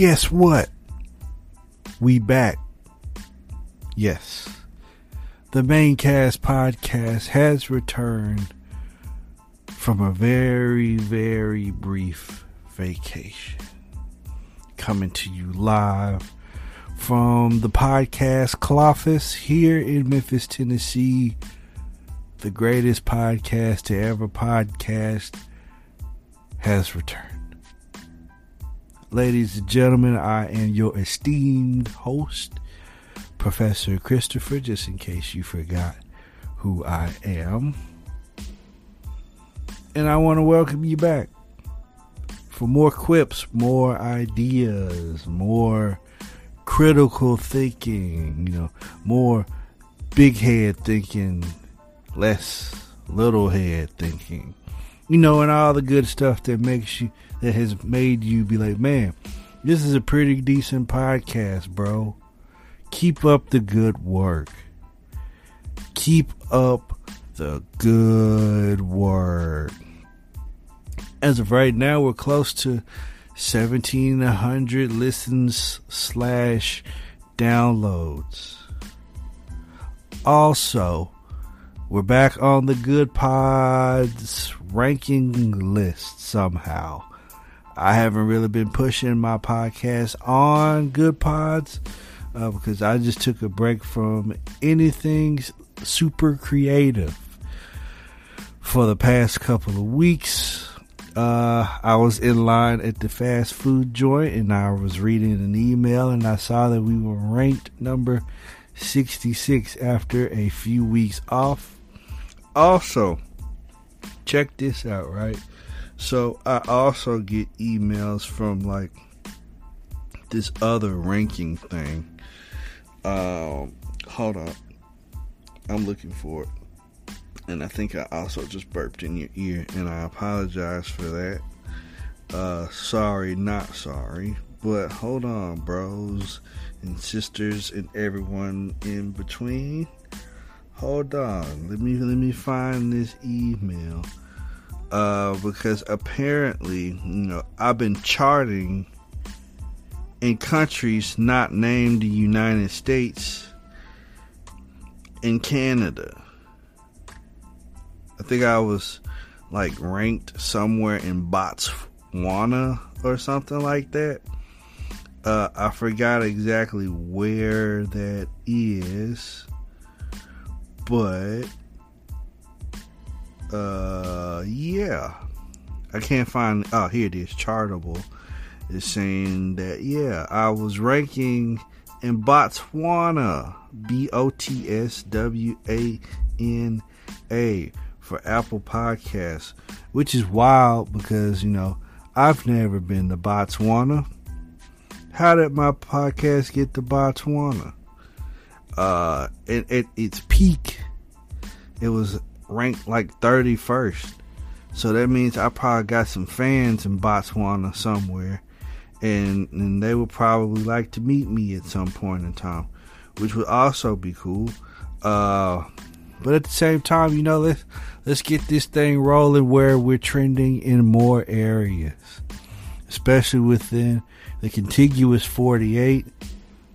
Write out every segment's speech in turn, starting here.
guess what? We back. Yes. The Manecast podcast has returned from a very, very brief vacation. Coming to you live from the podcast Cloffice here in Memphis, Tennessee. The greatest podcast to ever podcast has returned. Ladies and gentlemen, I am your esteemed host, Professor Christopher, just in case you forgot who I am. And I want to welcome you back for more quips, more ideas, more critical thinking, you know, more big head thinking, less little head thinking. You know, and all the good stuff that makes you that has made you be like, man, this is a pretty decent podcast, bro. Keep up the good work. Keep up the good work. As of right now, we're close to 1700 listens slash downloads. Also, we're back on the Good Pods ranking list somehow. I haven't really been pushing my podcast on Good Pods uh, because I just took a break from anything super creative for the past couple of weeks. Uh, I was in line at the fast food joint and I was reading an email and I saw that we were ranked number 66 after a few weeks off. Also, check this out, right? So I also get emails from like this other ranking thing. Um, hold on. I'm looking for it. And I think I also just burped in your ear, and I apologize for that. Uh, sorry, not sorry. But hold on, bros and sisters and everyone in between. Hold on. Let me let me find this email uh, because apparently, you know, I've been charting in countries not named the United States and Canada. I think I was like ranked somewhere in Botswana or something like that. Uh, I forgot exactly where that is, but uh, yeah. I can't find. Oh, here it is. Chartable is saying that yeah, I was ranking in Botswana, B O T S W A N A for Apple Podcasts, which is wild because you know I've never been to Botswana. How did my podcast get to Botswana? Uh, it, it its peak, it was ranked like 31st. So that means I probably got some fans in Botswana somewhere. And, and they would probably like to meet me at some point in time, which would also be cool. Uh, but at the same time, you know, let's let's get this thing rolling where we're trending in more areas, especially within the contiguous 48,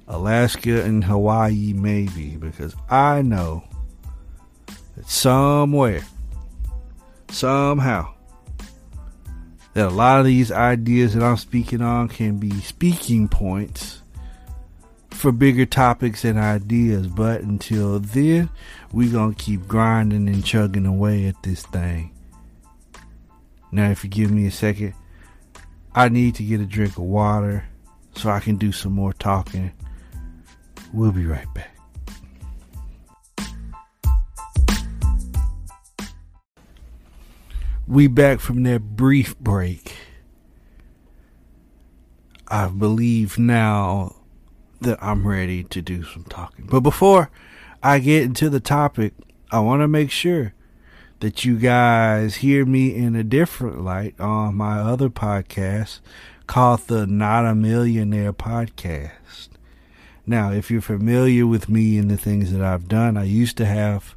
Alaska and Hawaii, maybe, because I know somewhere, somehow, that a lot of these ideas that I'm speaking on can be speaking points for bigger topics and ideas. But until then, we're going to keep grinding and chugging away at this thing. Now, if you give me a second, I need to get a drink of water so I can do some more talking. We'll be right back. We back from that brief break. I believe now that I'm ready to do some talking. But before I get into the topic, I want to make sure that you guys hear me in a different light on my other podcast called the Not a Millionaire podcast. Now, if you're familiar with me and the things that I've done, I used to have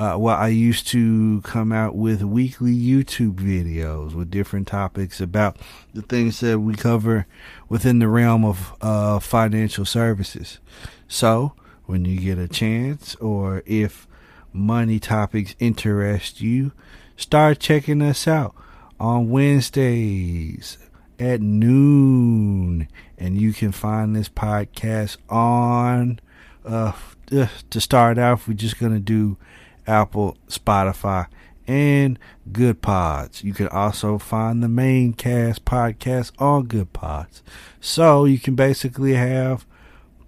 Uh, well, I used to come out with weekly YouTube videos with different topics about the things that we cover within the realm of uh, financial services. So, when you get a chance, or if money topics interest you, start checking us out on Wednesdays at noon. And you can find this podcast on, uh, to start off, we're just going to do Apple, Spotify, and Good Pods. You can also find the Manecast podcast on Good Pods. So you can basically have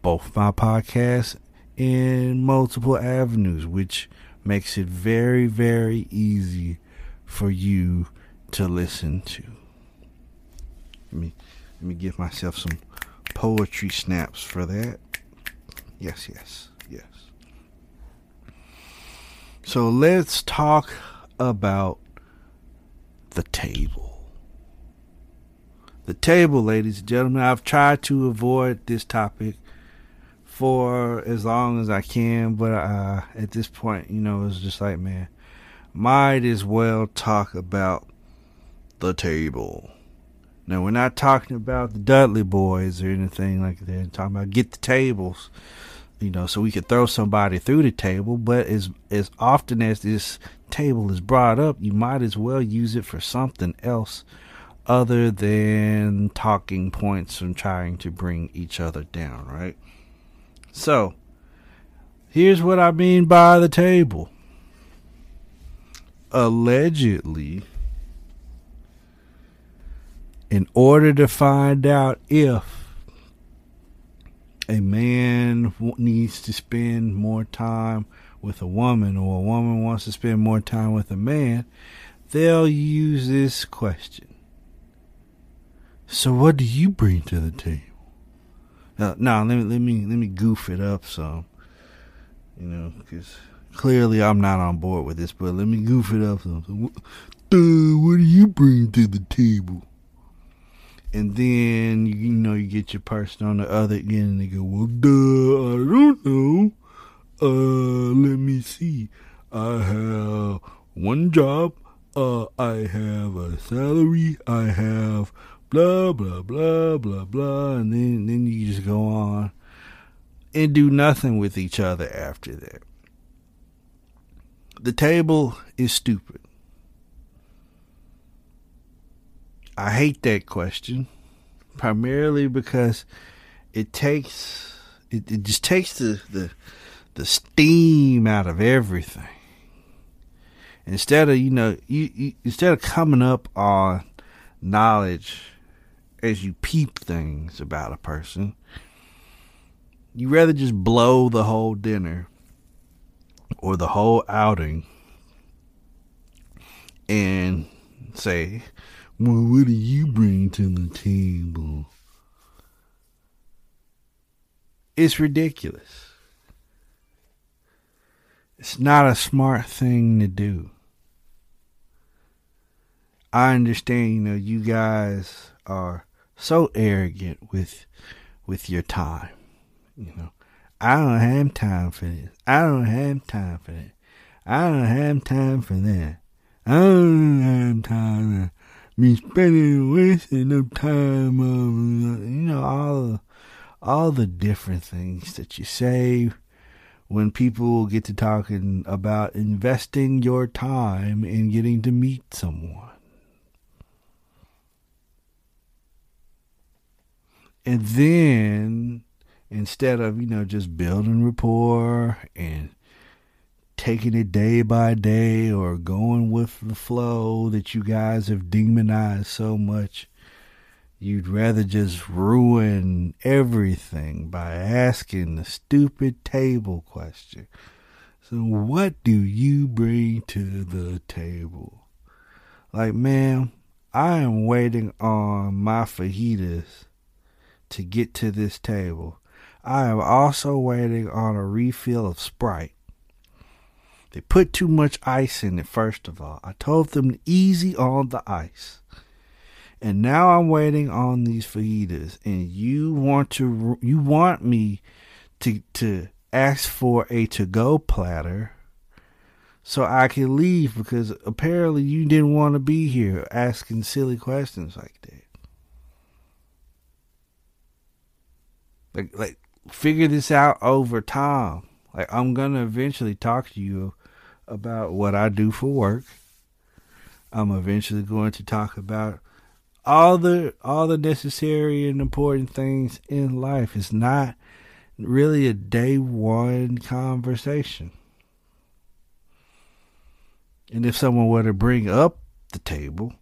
both my podcasts in multiple avenues, which makes it very, very easy for you to listen to. Let me let me give myself some poetry snaps for that. Yes, yes, yes. So let's talk about the table. The table, ladies and gentlemen. I've tried to avoid this topic for as long as I can, but uh, at this point, you know, it's just like, man, might as well talk about the table. Now, we're not talking about the Dudley Boyz or anything like that. We're talking about get the tables, you know, so we could throw somebody through the table. But as as often as this table is brought up, you might as well use it for something else other than talking points and trying to bring each other down, right? So, here's what I mean by the table. Allegedly, in order to find out if a man needs to spend more time with a woman or a woman wants to spend more time with a man, they'll use this question. So what do you bring to the table? Now, no, let me let me let me goof it up some. You know, because clearly I'm not on board with this, but let me goof it up some. So, what, uh, what do you bring to the table? And then you, know you get your person on the other end, and they go, "Well, duh, I don't know. Uh, let me see. I have one job. Uh, I have a salary. I have." blah blah blah blah blah, and then then you just go on and do nothing with each other after that. The table is stupid. I hate that question, primarily because it takes it, it just takes the, the the steam out of everything. Instead of you know you, you instead of coming up on knowledge as you peep things about a person. You rather just blow the whole dinner or the whole outing and say, Well, what do you bring to the table? It's ridiculous. It's not a smart thing to do. I understand, you know, you guys are so arrogant with with your time. You know, I don't have time for this. I don't have time for that. I don't have time for that. I don't have time be spending wasting of time on you know all all the different things that you say when people get to talking about investing your time in getting to meet someone. And then instead of, you know, just building rapport and taking it day by day or going with the flow that you guys have demonized so much, you'd rather just ruin everything by asking the stupid table question. So, what do you bring to the table? Like, ma'am, I am waiting on my fajitas to get to this table. I am also waiting on a refill of Sprite. They put too much ice in it, first of all. I told them easy on the ice. And now I'm waiting on these fajitas, and you want to you want me to to ask for a to go platter so I can leave because apparently you didn't want to be here asking silly questions like that. Like, like, figure this out over time. Like, I'm gonna eventually talk to you about what I do for work. I'm eventually going to talk about all the all the necessary and important things in life. It's not really a day one conversation. And if someone were to bring up the table,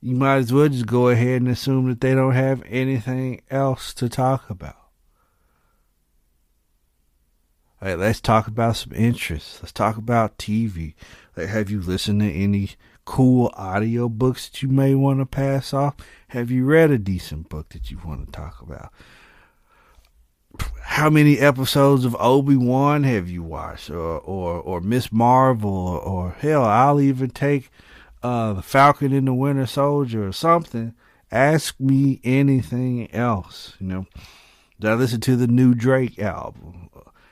you might as well just go ahead and assume that they don't have anything else to talk about. Let's talk about some interests. Let's talk about TV. Like, have you listened to any cool audio books that you may want to pass off? Have you read a decent book that you want to talk about? How many episodes of Obi Wan have you watched, or or or Miss Marvel, or, or hell, I'll even take uh, the Falcon and the Winter Soldier or something. Ask me anything else. You know, did I listen to the new Drake album?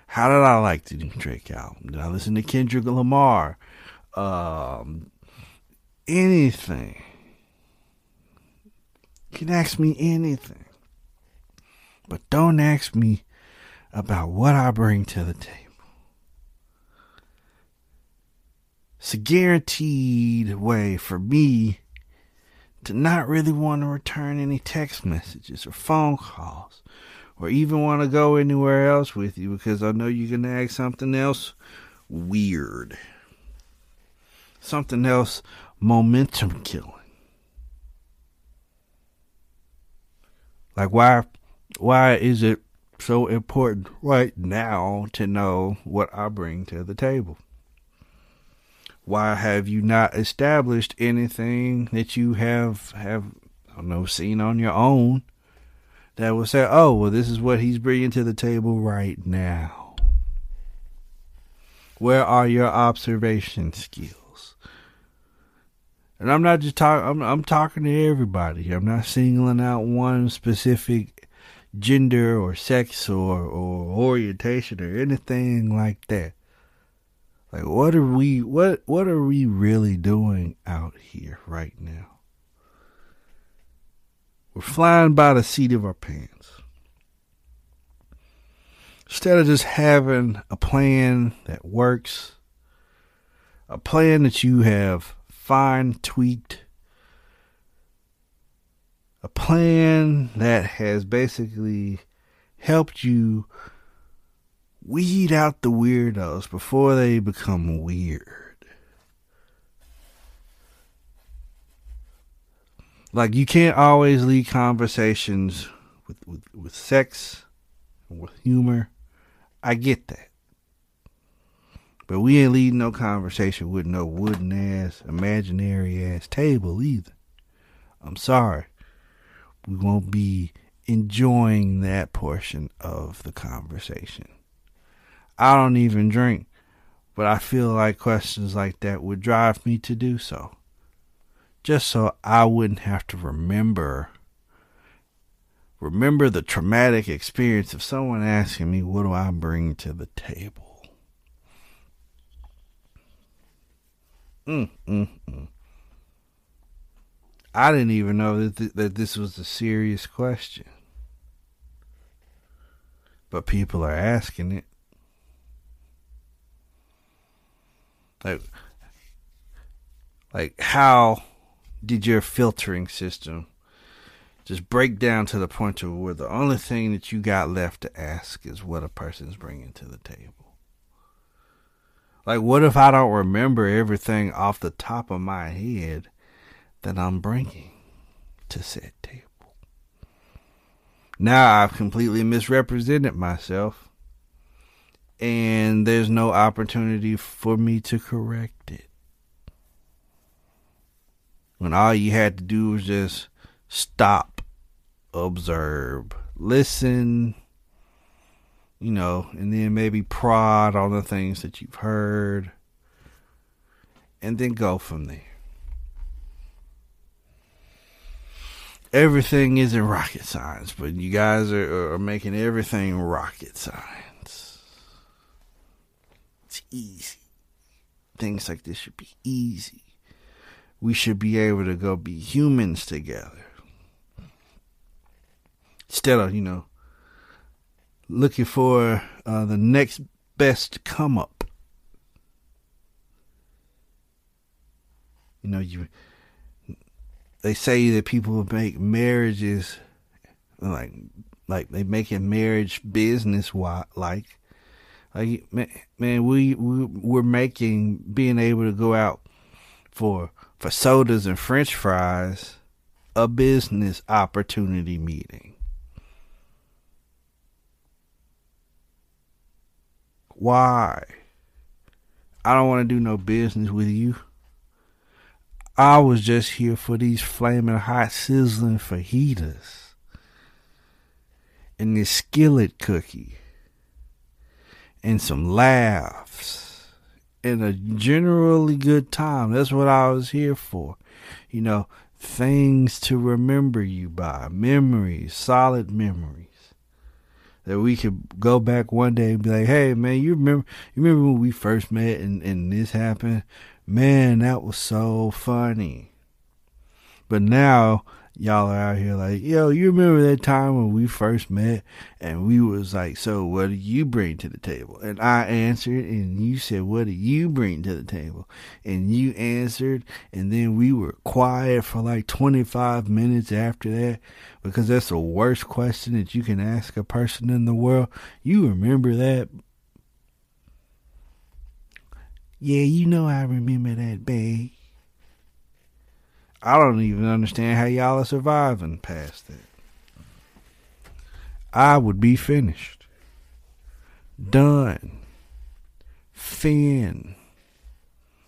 How did I like the new Drake album? Did I listen to Kendrick Lamar? Um, anything. You can ask me anything. But don't ask me about what I bring to the table. It's a guaranteed way for me to not really want to return any text messages or phone calls or even want to go anywhere else with you because I know you're going to ask something else weird. Something else momentum killing. Like why why is it so important right now to know what I bring to the table? Why have you not established anything that you have have I don't know seen on your own that will say, "Oh, well, this is what he's bringing to the table right now." Where are your observation skills? And I'm not just talking. I'm, I'm talking to everybody. I'm not singling out one specific gender or sex or, or orientation or anything like that. Like, what are we? What what are we really doing out here right now? We're flying by the seat of our pants. Instead of just having a plan that works, a plan that you have fine tweaked, a plan that has basically helped you weed out the weirdos before they become weird. Like you can't always lead conversations with, with, with sex with humor. I get that. But we ain't leading no conversation with no wooden ass, imaginary ass table either. I'm sorry. We won't be enjoying that portion of the conversation. I don't even drink, but I feel like questions like that would drive me to do so just so I wouldn't have to remember remember the traumatic experience of someone asking me what do I bring to the table. Mm, mm, mm. I didn't even know that th- that this was a serious question. But people are asking it. Like like how did your filtering system just break down to the point to where the only thing that you got left to ask is what a person's bringing to the table? Like, what if I don't remember everything off the top of my head that I'm bringing to said table? Now I've completely misrepresented myself, and there's no opportunity for me to correct it when all you had to do was just stop, observe, listen, you know, and then maybe prod on the things that you've heard, and then go from there. Everything isn't rocket science, but you guys are, are making everything rocket science. It's easy. things like this should be easy. We should be able to go be humans together. Instead of, you know, looking for uh, the next best come up. You know, you they say that people make marriages like like they making marriage business like like man we, we we're making being able to go out for for sodas and french fries a business opportunity meeting. Why? I don't want to do no business with you. I was just here for these flaming hot sizzling fajitas and this skillet cookie and some laughs and a generally good time. That's what I was here for. You know, things to remember you by, memories, solid memories. That we could go back one day and be like, hey man, you remember you remember when we first met and, and this happened? Man, that was so funny. But now y'all are out here like, yo, you remember that time when we first met and we was like, so what do you bring to the table? And I answered and you said, what do you bring to the table? And you answered and then we were quiet for like 25 minutes after that because that's the worst question that you can ask a person in the world. You remember that? Yeah, you know I remember that, babe. I don't even understand how y'all are surviving past that. I would be finished. Done. Fin.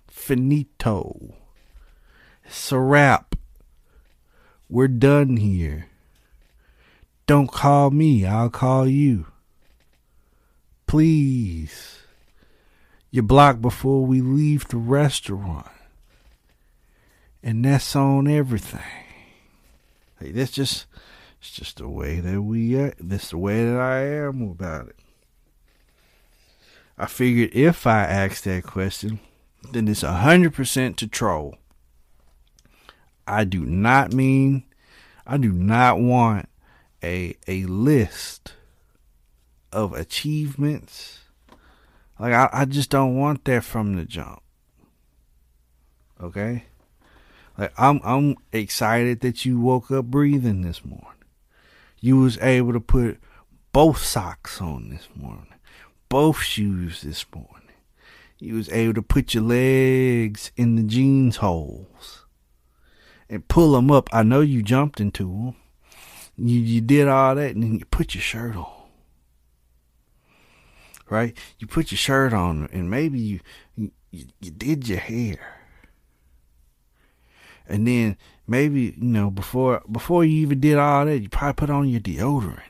Finito. It's a wrap. We're done here. Don't call me, I'll call you. Please. You block before we leave the restaurant. And that's on everything. Hey, that's just it's just the way that we are. That's the way that I am about it. I figured if I ask that question, then it's a hundred percent to troll. I do not mean I do not want a a list of achievements like I, I just don't want that from the jump. Okay? Like I'm I'm excited that you woke up breathing this morning. You was able to put both socks on this morning. Both shoes this morning. You was able to put your legs in the jeans holes and pull them up. I know you jumped into them. You you did all that and then you put your shirt on right? You put your shirt on, and maybe you you, you did your hair, and then maybe you know before before you even did all that, you probably put on your deodorant,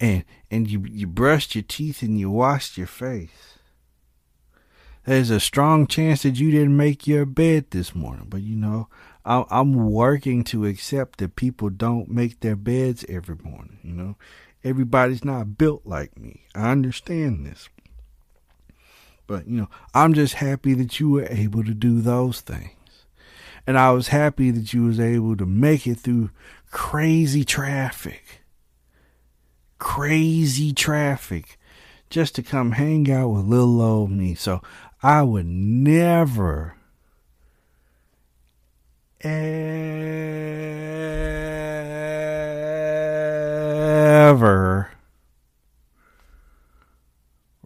and and you you brushed your teeth and you washed your face. There's a strong chance that you didn't make your bed this morning, but you know I'm working to accept that people don't make their beds every morning. You know, Everybody's not built like me. I understand this. But, you know, I'm just happy that you were able to do those things. And I was happy that you was able to make it through crazy traffic. Crazy traffic just to come hang out with little old me. So I would never ever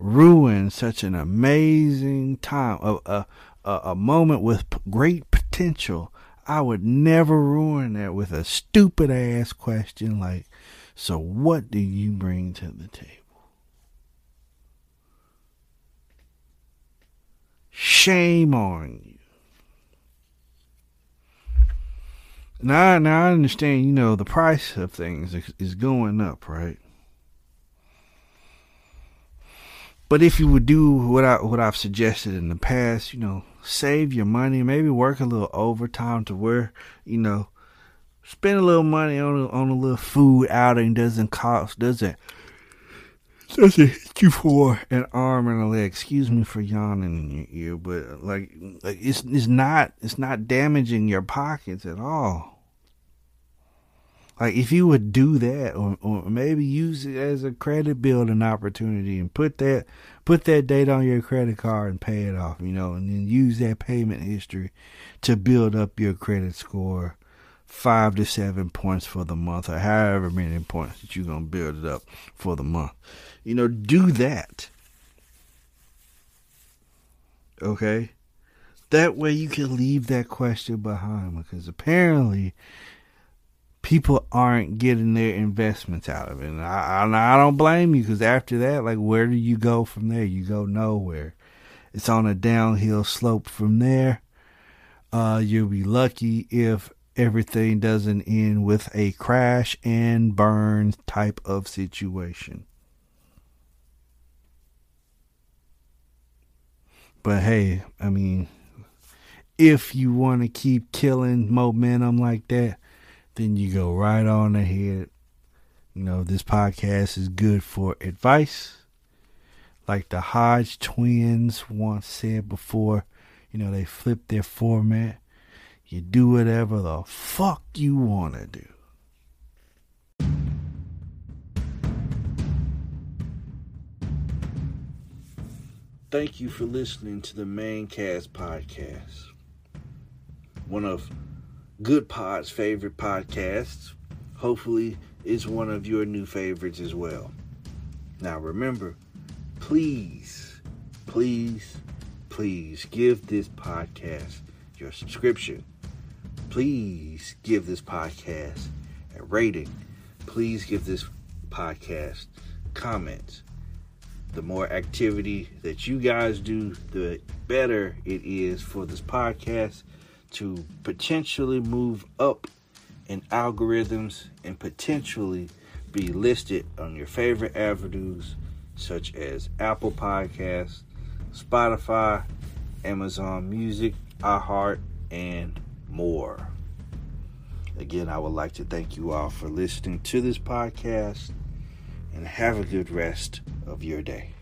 ruin such an amazing time, a, a, a, moment with great potential. I would never ruin that with a stupid ass question like, so what do you bring to the table? Shame on you. Now, now I understand. You know, the price of things is going up, right? But if you would do what I what I've suggested in the past, you know, save your money, maybe work a little overtime to where you know, spend a little money on a, on a little food outing doesn't cost doesn't doesn't hit you for an arm and a leg. Excuse me for yawning in your ear, but like, like it's it's not it's not damaging your pockets at all. Like if you would do that, or, or maybe use it as a credit building opportunity and put that put that date on your credit card and pay it off, you know, and then use that payment history to build up your credit score five to seven points for the month, or however many points that you're gonna build it up for the month. You know, do that. Okay? That way you can leave that question behind because apparently people aren't getting their investments out of it. And I, I, I don't blame you because after that, like, where do you go from there? You go nowhere. It's on a downhill slope from there. Uh, you'll be lucky if everything doesn't end with a crash and burn type of situation. But hey, I mean, if you want to keep killing momentum like that, then you go right on ahead. You know, this podcast is good for advice. Like the Hodge twins once said before, you know, they flipped their format. You do whatever the fuck you want to do. Thank you for listening to the Manecast podcast. One of Good Pod's favorite podcasts. Hopefully, is one of your new favorites as well. Now, remember, please, please, please give this podcast your subscription. Please give this podcast a rating. Please give this podcast comments. The more activity that you guys do, the better it is for this podcast to potentially move up in algorithms and potentially be listed on your favorite avenues such as Apple Podcasts, Spotify, Amazon Music, iHeart, and more. Again, I would like to thank you all for listening to this podcast and have a good rest of your day.